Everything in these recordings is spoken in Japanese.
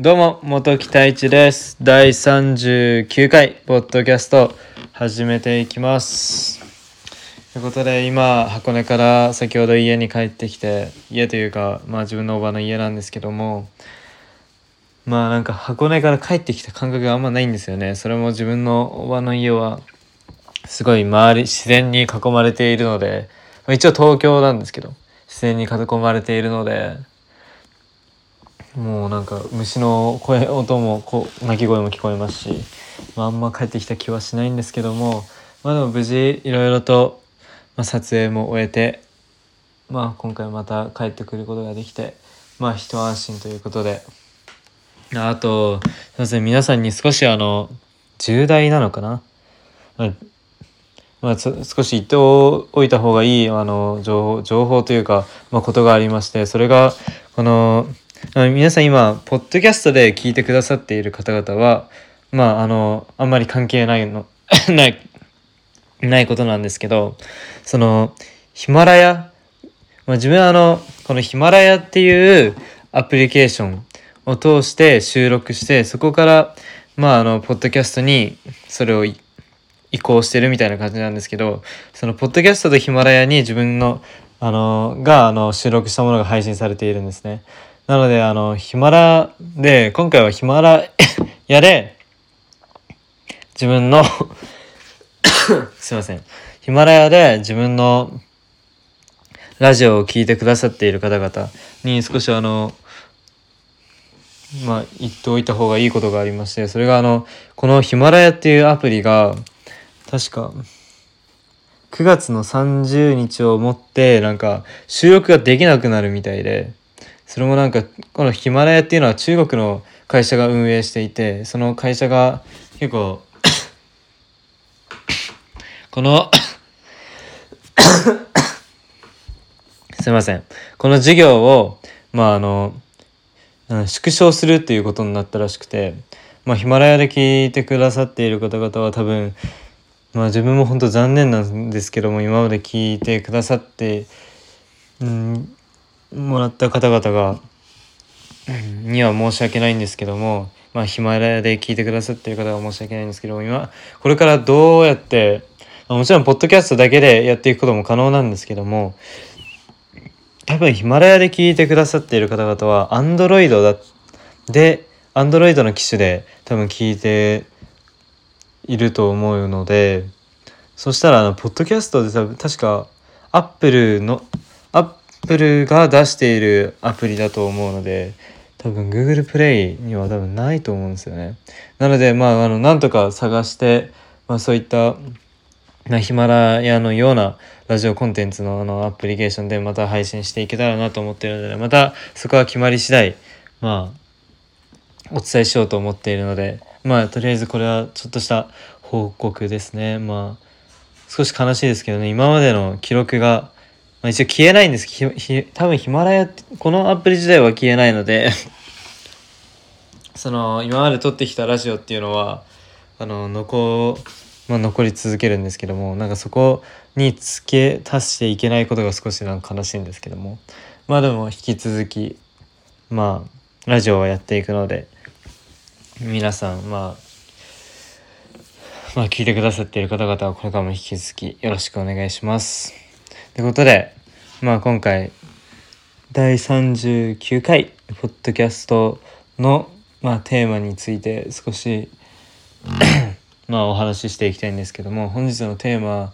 どうも、元木太一です。第39回、ポッドキャスト、始めていきます。ということで、今、箱根から先ほど家に帰ってきて、家というか、まあ自分のおばの家なんですけども、まあなんか箱根から帰ってきた感覚があんまないんですよね。それも自分のおばの家は、すごい周り、自然に囲まれているので、まあ一応東京なんですけど、自然に囲まれているので、もうなんか虫の声音もこ鳴き声も聞こえますし、まあ、あんま帰ってきた気はしないんですけどもまあでも無事いろいろと、まあ、撮影も終えてまあ今回また帰ってくることができてまあ一安心ということで。あとすいません皆さんに少しあの重大なのかな？まあまあ、少し言っておいた方がいいあの情報情報というか、まあ、ことがありましてそれがこのあの皆さん今ポッドキャストで聞いてくださっている方々はまああのあんまり関係ないの ないないことなんですけどそのヒマラヤ、まあ、自分はあのこのヒマラヤっていうアプリケーションを通して収録してそこからまああのポッドキャストにそれを移行してるみたいな感じなんですけどそのポッドキャストとヒマラヤに自分のあのがあの収録したものが配信されているんですね。なのであのヒマラで今回はヒマラ ヤで自分の すいません。ヒマラヤで自分のラジオを聴いてくださっている方々に少しあのまあ言っておいた方がいいことがありましてそれがあのこのヒマラヤっていうアプリが確か9月の30日をもってなんか収録ができなくなるみたいで。それもなんかこのヒマラヤっていうのは中国の会社が運営していてその会社が結構 この すいません。この事業をまああの縮小するっていうことになったらしくてまあヒマラヤで聞いてくださっている方々は多分まあ自分も本当残念なんですけども今まで聞いてくださって、うん、もらった方々がには申し訳ないんですけどもまあヒマラヤで聞いてくださってる方は申し訳ないんですけども今これからどうやってあもちろんポッドキャストだけでやっていくことも可能なんですけども多分ヒマラヤで聞いてくださっている方々は Android だで Android の機種で多分聞いていると思うのでそしたらあのポッドキャストで多分確か Apple の Apple が出しているアプリだと思うので多分 Google プレイには多分ないと思うんですよね。なのでまああのなんとか探して、まあ、そういったなヒマラヤのようなラジオコンテンツのあのアプリケーションでまた配信していけたらなと思っているのでまたそこは決まり次第まあお伝えしようと思っているのでまあとりあえずこれはちょっとした報告ですねまあ少し悲しいですけどね今までの記録が、まあ、一応消えないんです。ひひ多分ヒマラヤこのアプリ自体は消えないので。その今まで撮ってきたラジオっていうのはあの残,、まあ、残り続けるんですけどもなんかそこに付け足していけないことが少しなんか悲しいんですけども。まあでも引き続きまあラジオはやっていくので皆さんまあまあ聞いてくださっている方々はこれからも引き続きよろしくお願いします。ということでまあ今回第39回ポッドキャストのまあテーマについて少し まあお話ししていきたいんですけども本日のテーマ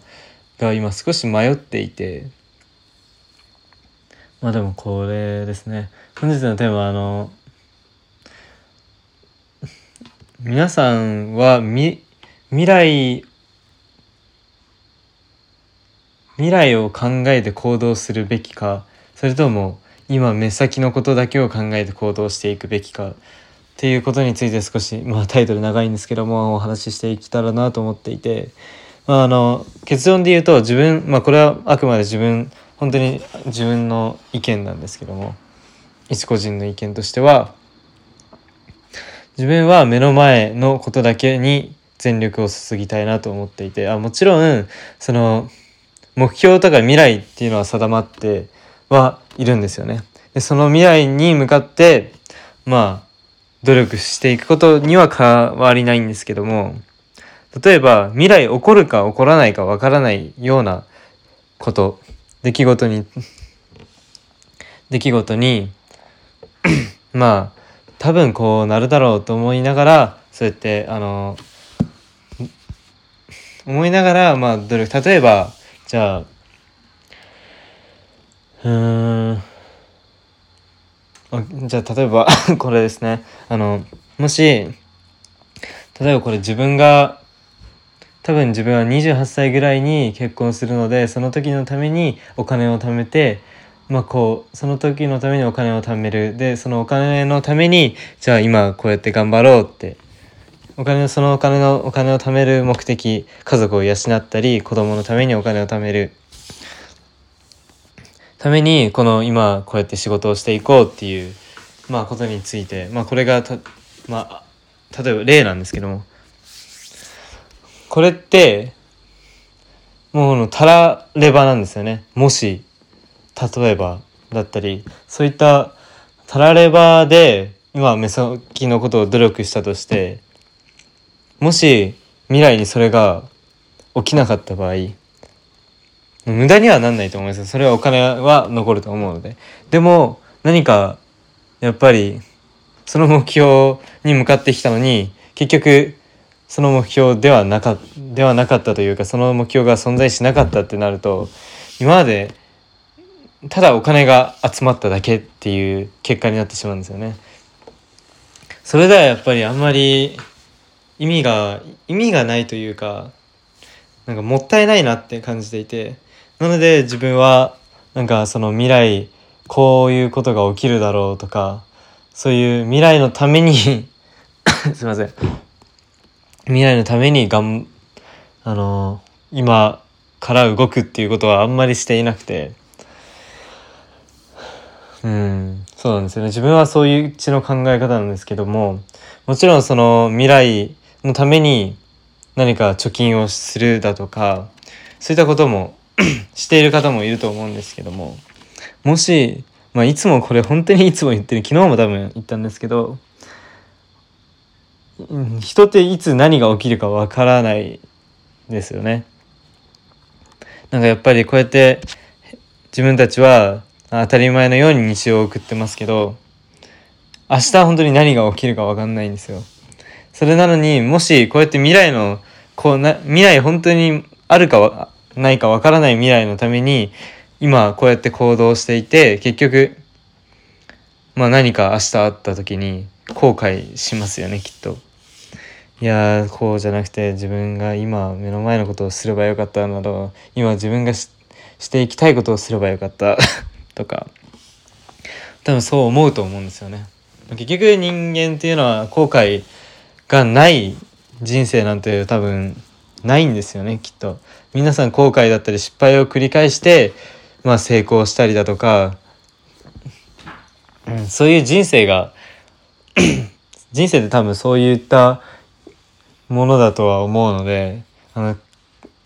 が今少し迷っていて。まあでもこれですね。本日のテーマはあの皆さんはみ未来未来を考えて行動するべきかそれとも今目先のことだけを考えて行動していくべきかっていうことについて少し、まあ、タイトル長いんですけどもお話ししていけたらなと思っていて、まあ、あの結論で言うと自分、まあ、これはあくまで自分本当に自分の意見なんですけども一個人の意見としては自分は目の前のことだけに全力を注ぎたいなと思っていてあもちろんその目標とか未来っていうのは定まってはいるんですよね。でその未来に向かってまあ努力していくことには変わりないんですけども例えば未来起こるか起こらないかわからないようなこと出来事に 出来事に まあ多分こうなるだろうと思いながらそうやってあの思いながらまあ努力例えばじゃあうーん。じゃあ例えば これですね。あのもし例えばこれ自分が多分自分は28歳ぐらいに結婚するのでその時のためにお金を貯めてまあこうその時のためにお金を貯める。でそのお金のためにじゃあ今こうやって頑張ろうってお金そのお金のお金を貯める目的家族を養ったり子供のためにお金を貯める。ためにこの今こうやって仕事をしていこうっていうまあことについてまあこれがまあ例えば例なんですけども。これってもうたらればなんですよね。もし例えばだったりそういったたらればで今目先のことを努力したとしてもし未来にそれが起きなかった場合無駄にはなんないと思いますそれはお金は残ると思うのででも何かやっぱりその目標に向かってきたのに結局その目標ではなかではなかったというかその目標が存在しなかったってなると今までただお金が集まっただけっていう結果になってしまうんですよね。それではやっぱりあんまり意味が意味がないというかなんかもったいないなって感じていてなので自分はなんかその未来こういうことが起きるだろうとかそういう未来のために すいません。未来のためにがんあの今から動くっていうことはあんまりしていなくてうんそうなんですよね。自分はそういううちの考え方なんですけどももちろんその未来のために何か貯金をするだとかそういったことも している方もいると思うんですけどももし、まあ、いつもこれ本当に いつも言ってる昨日も多分言ったんですけど人っていつ何が起きるかわからないですよね。なんかやっぱりこうやって自分たちは当たり前のように日常を送ってますけど明日本当に何が起きるかわかんないんですよ。それなのにもしこうやって未来のこうな未来本当にあるかないかわからない未来のために今こうやって行動していて結局まあ何か明日会った時に後悔しますよねきっと。いやこうじゃなくて自分が今目の前のことをすればよかったなど今自分がしていきたいことをすればよかった とか多分そう思うと思うんですよね。結局人間っていうのは後悔がない人生なんて多分ないんですよねきっと。皆さん後悔だったり失敗を繰り返して、まあ、成功したりだとか、うん、そういう人生が 人生って多分そういったものだとは思うのであの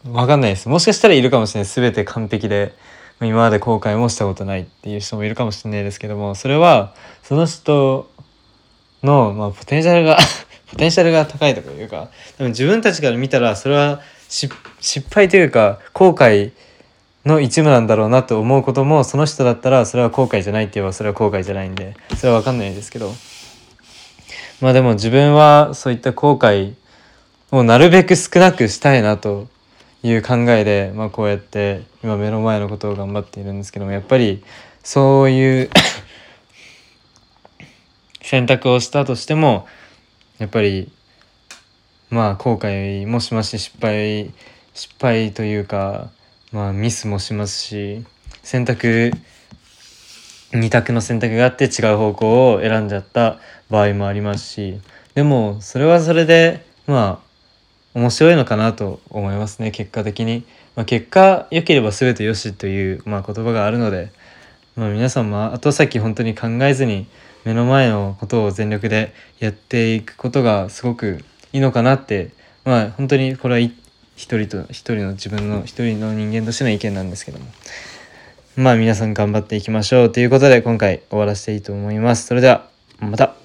分かんないですもしかしたらいるかもしれない全て完璧で今まで後悔もしたことないっていう人もいるかもしれないですけどもそれはその人の、まあ、ポテンシャルがポテンシャルが高いとかいうか多分自分たちから見たらそれは失敗というか後悔の一部なんだろうなと思うこともその人だったらそれは後悔じゃないって言えばそれは後悔じゃないんでそれは分かんないですけど。まあでも自分はそういった後悔をなるべく少なくしたいなという考えで、まあ、こうやって今目の前のことを頑張っているんですけどもやっぱりそういう 選択をしたとしてもやっぱりまあ後悔もしますし失敗失敗というかまあミスもしますし選択2択の選択があって違う方向を選んじゃった場合もありますしでもそれはそれでまあ面白いのかなと思いますね結果的に、まあ、結果良ければ全てよしという、まあ、言葉があるので、まあ、皆さんも後先本当に考えずに目の前のことを全力でやっていくことがすごくいいのかなってまあ本当にこれは一人と一人の自分の一人の人間としての意見なんですけどもまあ皆さん頑張っていきましょうということで今回終わらせていいと思います。それではまた